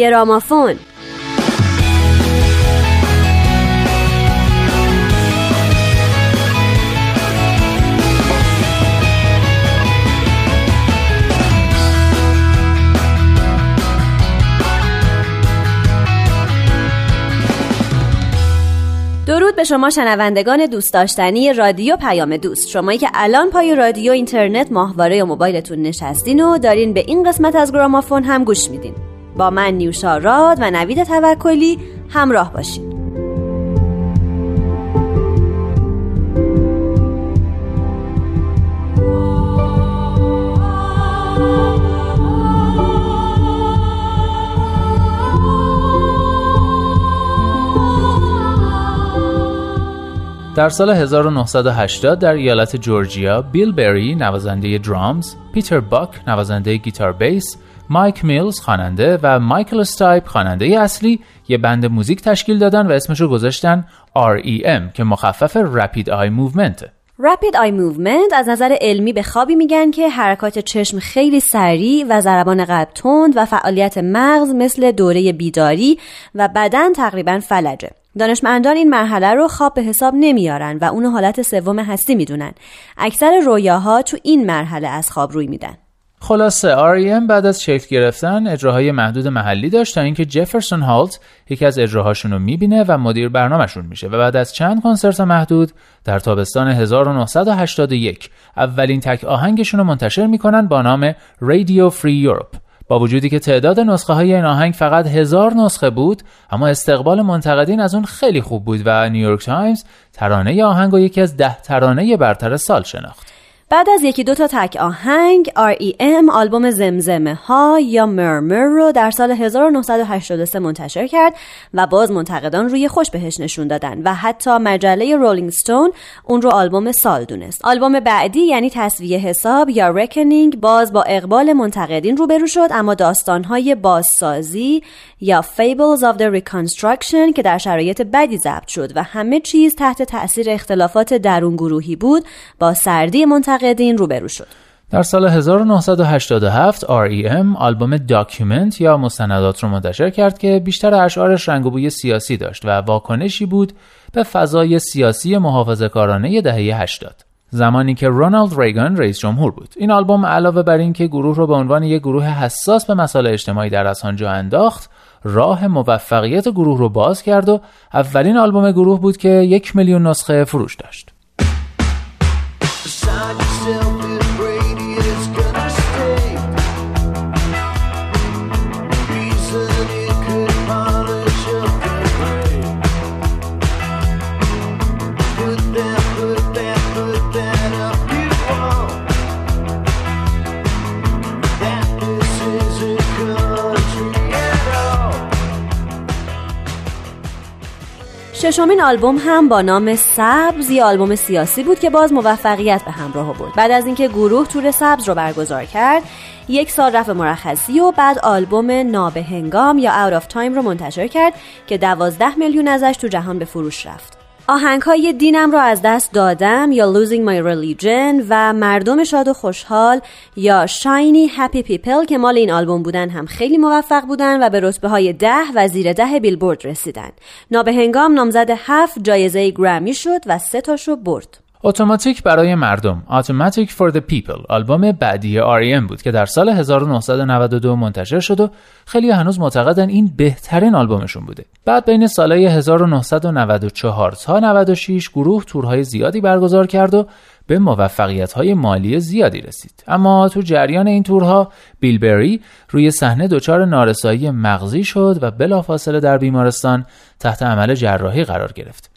گرامافون. درود به شما شنوندگان دوست داشتنی رادیو پیام دوست. شمایی که الان پای رادیو اینترنت ماهواره یا موبایلتون نشستین و دارین به این قسمت از گرامافون هم گوش میدین. با من نیوشا راد و نوید توکلی همراه باشین در سال 1980 در ایالت جورجیا بیل بری نوازنده درامز، پیتر باک نوازنده گیتار بیس، مایک میلز خواننده و مایکل استایپ خواننده اصلی یه بند موزیک تشکیل دادن و اسمش رو گذاشتن REM که مخفف Rapid Eye Movement Rapid Eye Movement از نظر علمی به خوابی میگن که حرکات چشم خیلی سریع و ضربان قلب تند و فعالیت مغز مثل دوره بیداری و بدن تقریبا فلجه دانشمندان این مرحله رو خواب به حساب نمیارن و اونو حالت سوم هستی می‌دونن. اکثر رویاها تو این مرحله از خواب روی میدن. خلاصه R.E.M. بعد از شکل گرفتن اجراهای محدود محلی داشت تا اینکه جفرسون هالت یکی از اجراهاشون رو می‌بینه و مدیر برنامهشون میشه و بعد از چند کنسرت محدود در تابستان 1981 اولین تک آهنگشون رو منتشر می‌کنن با نام Radio Free Europe با وجودی که تعداد نسخه های این آهنگ فقط هزار نسخه بود اما استقبال منتقدین از اون خیلی خوب بود و نیویورک تایمز ترانه آهنگ و یکی از ده ترانه برتر سال شناخت بعد از یکی دو تا تک آهنگ R.E.M. آلبوم زمزمه ها یا مرمر رو در سال 1983 منتشر کرد و باز منتقدان روی خوش بهش نشون دادن و حتی مجله رولینگ ستون اون رو آلبوم سال دونست. آلبوم بعدی یعنی تصویه حساب یا رکنینگ باز با اقبال منتقدین روبرو شد اما داستانهای بازسازی یا Fables of the Reconstruction که در شرایط بدی ضبط شد و همه چیز تحت تاثیر اختلافات درون گروهی بود با سردی منتقدین روبرو شد. در سال 1987 REM آلبوم Document یا مستندات رو منتشر کرد که بیشتر اشعارش رنگ و بوی سیاسی داشت و واکنشی بود به فضای سیاسی محافظه کارانه دهه 80 زمانی که رونالد ریگان رئیس جمهور بود. این آلبوم علاوه بر اینکه گروه رو به عنوان یک گروه حساس به مسائل اجتماعی در از جا انداخت راه موفقیت گروه رو باز کرد و اولین آلبوم گروه بود که یک میلیون نسخه فروش داشت. Not yourself. ششمین آلبوم هم با نام سبز یا آلبوم سیاسی بود که باز موفقیت به همراه بود. بعد از اینکه گروه تور سبز رو برگزار کرد یک سال رفت مرخصی و بعد آلبوم نابهنگام یا Out of Time رو منتشر کرد که دوازده میلیون ازش تو جهان به فروش رفت. آهنگ های دینم را از دست دادم یا Losing My Religion و مردم شاد و خوشحال یا Shiny Happy People که مال این آلبوم بودن هم خیلی موفق بودن و به رتبه های ده و زیر ده بیلبورد رسیدن. نابهنگام نامزد هفت جایزه گرمی شد و سه تاشو برد. اتوماتیک برای مردم. Automatic for the People. آلبوم بعدی R.E.M. بود که در سال 1992 منتشر شد و خیلی هنوز معتقدن این بهترین آلبومشون بوده. بعد بین سالهای 1994 تا 96 گروه تورهای زیادی برگزار کرد و به موفقیت های مالی زیادی رسید. اما تو جریان این تورها بیلبری روی صحنه دچار نارسایی مغزی شد و بلافاصله در بیمارستان تحت عمل جراحی قرار گرفت.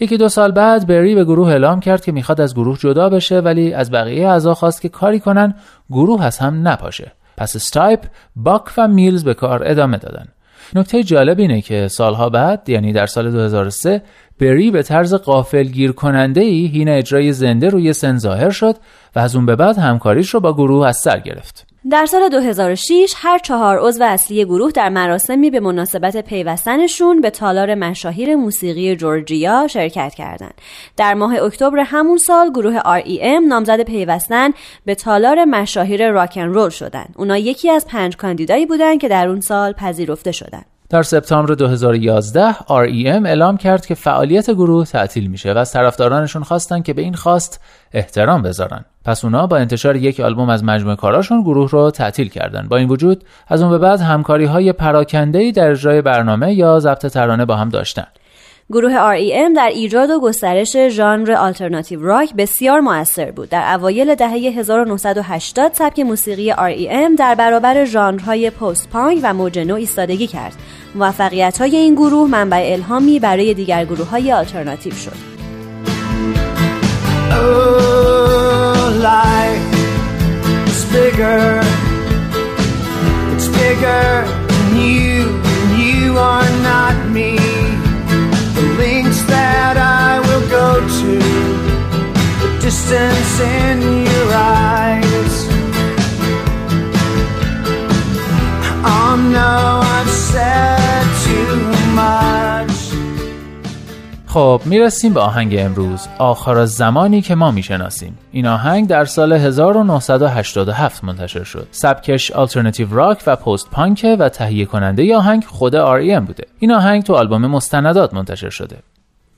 یکی دو سال بعد بری به گروه اعلام کرد که می‌خواد از گروه جدا بشه ولی از بقیه اعضا خواست که کاری کنن گروه از هم نپاشه. پس استایپ باک و میلز به کار ادامه دادن. نکته جالب اینه که سالها بعد یعنی در سال 2003 بری به طرز غافلگیر کننده ای حین اجرای زنده روی سن ظاهر شد و از اون به بعد همکاریش رو با گروه از سر گرفت. در سال 2006 هر چهار عضو اصلی گروه در مراسمی به مناسبت پیوستنشون به تالار مشاهیر موسیقی جورجیا شرکت کردند. در ماه اکتبر همون سال گروه REM نامزد پیوستن به تالار مشاهیر راکن رول شدند. اونا یکی از پنج کاندیدایی بودند که در اون سال پذیرفته شدند. در سپتامبر 2011 REM اعلام کرد که فعالیت گروه تعطیل میشه و از طرفدارانشون خواستن که به این خواست احترام بذارن. پس اونا با انتشار یک آلبوم از مجموعه کاراشون گروه رو تعطیل کردن. با این وجود از اون به بعد همکاری های در اجرای برنامه یا ضبط ترانه با هم داشتن. گروه REM در ایجاد و گسترش ژانر آلترناتیو راک بسیار موثر بود. در اوایل دهه 1980 سبک موسیقی REM در برابر ژانرهای پست پانک و موج نو ایستادگی کرد. موفقیت های این گروه منبع الهامی برای دیگر گروه های آلترناتیو شد. Distance in your eyes. Oh no, I've said too much. خب می‌رسیم به آهنگ امروز. آخر زمانی که ما می‌شناسیم. این آهنگ در سال 1987 منتشر شد. سبکش آلترنتیو راک و پست پانک و تهیه کننده آهنگ خود R.E.M بوده. این آهنگ تو آلبوم مستندات منتشر شده.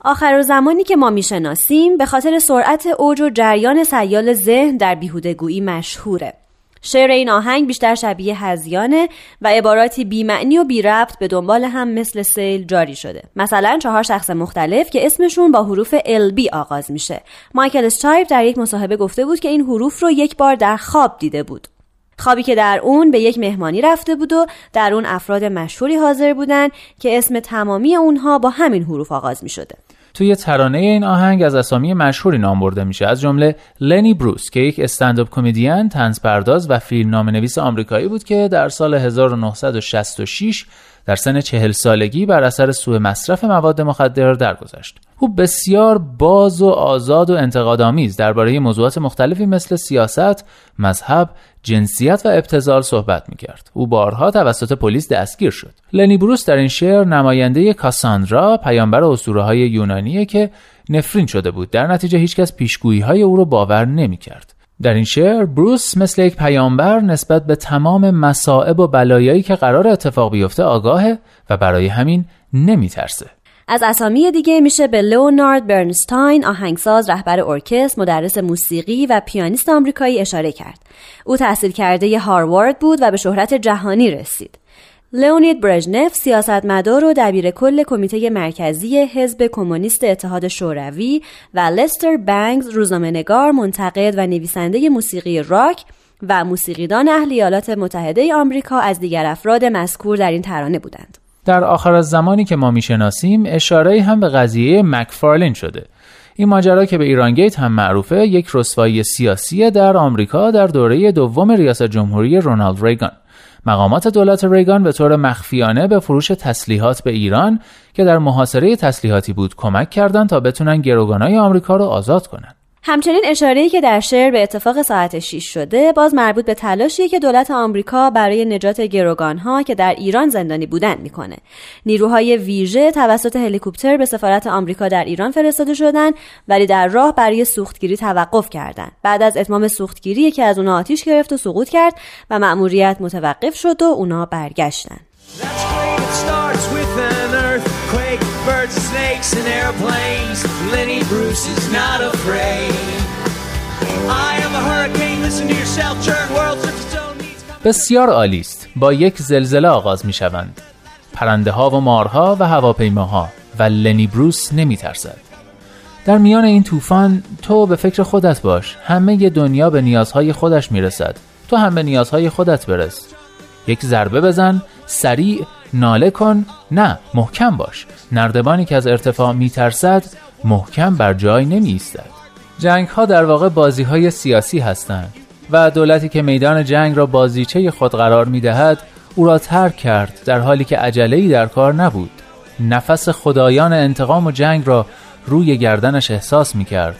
آخر زمانی که ما می‌شناسیم به خاطر سرعت اوج و جریان سیال ذهن در بیهودگویی مشهوره. شعر این آهنگ بیشتر شبیه هزیانه و عباراتی بیمعنی و بی ربط به دنبال هم مثل سیل جاری شده. مثلا چهار شخص مختلف که اسمشون با حروف LB آغاز میشه. مایکل استایپ در یک مصاحبه گفته بود که این حروف رو یک بار در خواب دیده بود. خوابی که در اون به یک مهمانی رفته بود و در اون افراد مشهوری حاضر بودن که اسم تمامی اونها با همین حروف آغاز می شده. توی ترانه این آهنگ از اسامی مشهوری نام برده میشه. از جمله لنی بروس که یک استنداپ کمدین، طنز پرداز و فیلم نویس آمریکایی بود که در سال 1966 در سن چهل سالگی بر اثر سوء مصرف مواد مخدر درگذشت. او بسیار باز و آزاد و انتقادآمیز درباره موضوعات مختلفی مثل سیاست، مذهب، جنسیت و ابتزال صحبت می کرد. او بارها توسط پلیس دستگیر شد. لنی بروس در این شعر نماینده کاساندرا پیامبر اسطوره های یونانیه که نفرین شده بود. در نتیجه هیچکس پیشگویی های او رو باور نمی کرد. در این شعر بروس مثل یک پیامبر نسبت به تمام مصائب و بلایایی که قرار اتفاق بیفته آگاهه و برای همین نمی ترسه. از اسامی دیگه میشه به لئونارد برنستاین آهنگساز رهبر ارکستر مدرس موسیقی و پیانیست آمریکایی اشاره کرد او تحصیل کرده هاروارد بود و به شهرت جهانی رسید لئونید برژنف سیاستمدار و دبیر کل کمیته مرکزی حزب کمونیست اتحاد شوروی و لستر بنگز روزنامه‌نگار منتقد و نویسنده موسیقی راک و موسیقیدان اهل ایالات متحده آمریکا از دیگر افراد مذکور در این ترانه بودند. در آخر از زمانی که ما می‌شناسیم اشاره هم به قضیه مکفارلین شده این ماجرا که به ایرانگیت هم معروفه یک رسوایی سیاسی در آمریکا در دوره دوم ریاست جمهوری رونالد ریگان مقامات دولت ریگان به طور مخفیانه به فروش تسلیحات به ایران که در محاصره تسلیحاتی بود کمک کردند تا بتونن گروگانای آمریکا رو آزاد کنند. همچنین اشاره‌ای که در شعر به اتفاق ساعت 6 شده باز مربوط به تلاشی که دولت آمریکا برای نجات گروگانها که در ایران زندانی بودند می‌کنه. نیروهای ویژه توسط هلیکوپتر به سفارت آمریکا در ایران فرستاده شدند ولی در راه برای سوختگیری توقف کردند بعد از اتمام سوختگیری که از اونها آتیش گرفت و سقوط کرد و مأموریت متوقف شد و اونا برگشتن بسیار عالی است. با یک زلزله آغاز می شوند پرنده ها و مارها و هواپیماها و لنی بروس نمی ترسد در میان این طوفان تو به فکر خودت باش. همه دنیا به نیازهای خودش می‌رسد. تو هم به نیازهای خودت برس. یک ضربه بزن سریع ناله کن نه محکم باش. نردبانی که از ارتفاع میترسد محکم بر جای نمی ایستد جنگ ها در واقع بازی های سیاسی هستند و دولتی که میدان جنگ را بازیچه خود قرار می دهد او را ترک کرد در حالی که عجله در کار نبود. نفس خدایان انتقام و جنگ را روی گردنش احساس می کرد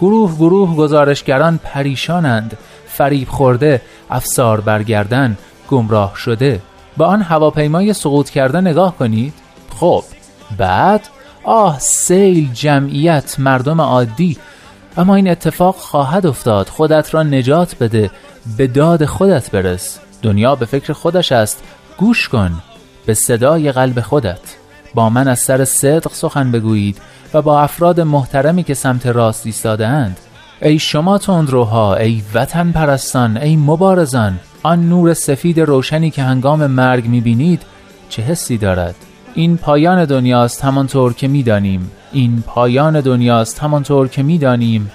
گروه گروه گزارشگران پریشانند فریب خورده افسار برگردن گمراه شده. با آن هواپیمای سقوط کرده نگاه کنید. خب بعد؟ آه سیل جمعیت مردم عادی. اما این اتفاق خواهد افتاد. خودت را نجات بده. به داد خودت برس. دنیا به فکر خودش است. گوش کن. به صدای قلب خودت. با من از سر صدق سخن بگویید و با افراد محترمی که سمت راست ایستادهاند. ای شما تندروها ای وطن پرستان ای مبارزان آن نور سفید روشنی که هنگام مرگ می‌بینید چه حسی دارد؟ این پایان دنیاست همانطور که می‌دانیم. این پایان دنیاست همانطور که می‌دانیم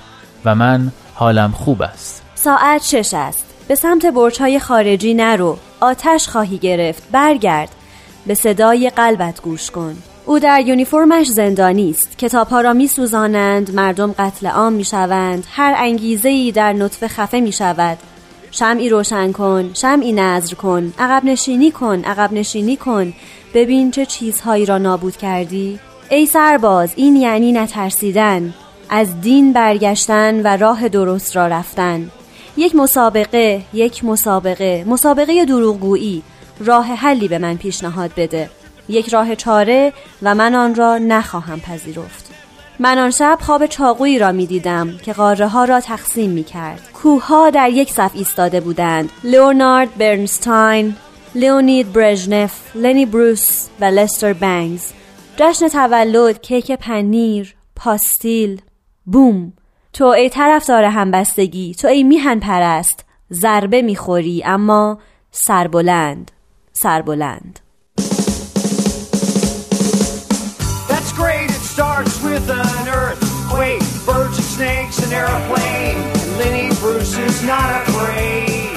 و من حالم خوب است. ساعت شش است. به سمت برچهای خارجی نرو. آتش خواهی گرفت. برگرد. به صدای قلبت گوش کن. او در یونیفرمش زندانی است. کتابها را می سوزانند مردم قتل عام می شوند هر انگیزه ای در نطفه خفه می شود شمعی روشن کن شمعی نظر کن عقب نشینی کن عقب نشینی کن. ببین چه چیزهایی را نابود کردی. ای سرباز این یعنی نترسیدن. از دین برگشتن و راه درست را رفتن. یک مسابقه یک مسابقه. مسابقه دروغگویی. راه حلی به من پیشنهاد بده. یک راه چاره و من آن را نخواهم پذیرفت. من آن شب خواب چاقویی را می دیدم که قاره ها را تقسیم می کرد کوه در یک صف ایستاده بودند. لئونارد برنستاین لئونید برژنف لنی بروس و لستر بنگز. جشن تولد کیک پنیر پاستیل. بوم! تو ای طرفدار همبستگی تو ای میهن پرست. ضربه می‌خوری اما سربلند. سربلند. Not afraid.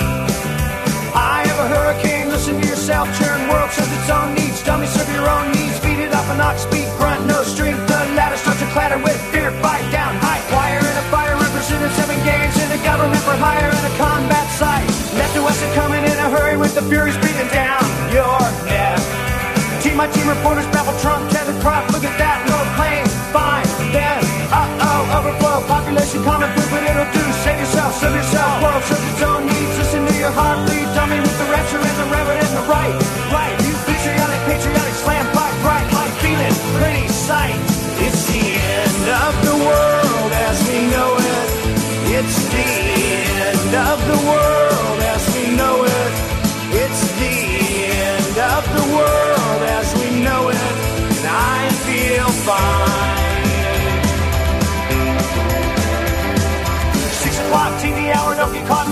I have a hurricane, listen to yourself, churn world serves its own needs. Dummy serve your own needs, beat it up and not speak, grunt, no strength. The ladder starts to clatter with fear, fight down, high wire and a fire representing seven games in the government for hire and a combat site. Left to west are coming in a hurry with the furies breathing down your neck. Team, my team reporters babble Trump, tether crop, look at that. No plane, fine, then, uh oh, overflow, population common food, but it'll do. Save yourself, serve yourself, its own needs. Listen to your heartbeat, dummy with the rapture and the reverend and the right. Right, you patriotic, patriotic, slam feeling pretty sight. It's the end of the world as we know it. It's the end of the world as we know it. It's the end of the world as we know it. And I feel fine.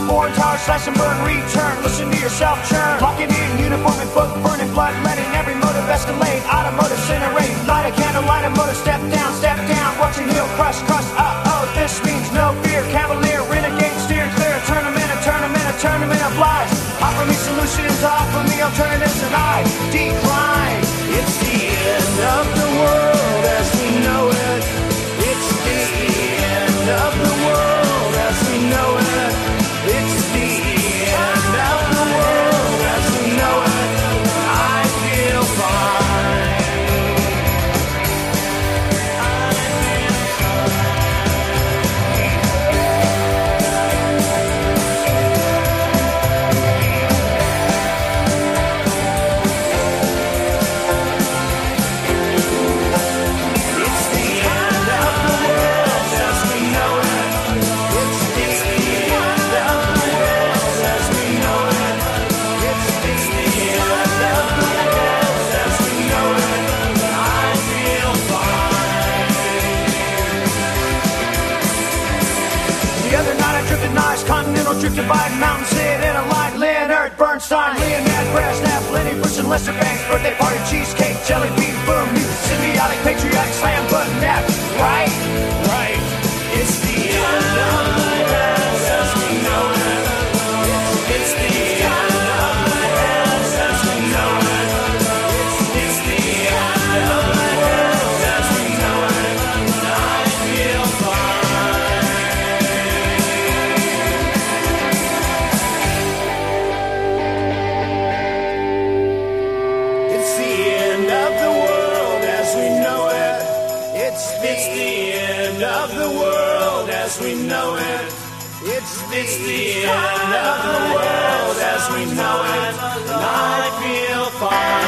Foreign tower, slash and burn, return. Listen to yourself churn. Locking in uniform and book, burning blood, letting every motive escalate. Automotive incinerate, light a candle, light a motor, step down, step down. Watch your heel crush, crush. Uh oh, this means no fear. Cavalier, renegade, steer clear. Tournament, a tournament, a tournament of lies. Offer me solutions, offer me alternatives, and I decline. end of the world as we know it. It's the, it's the end of the world as we know it. It's the, it's the end of the world as we know it. And I feel fine.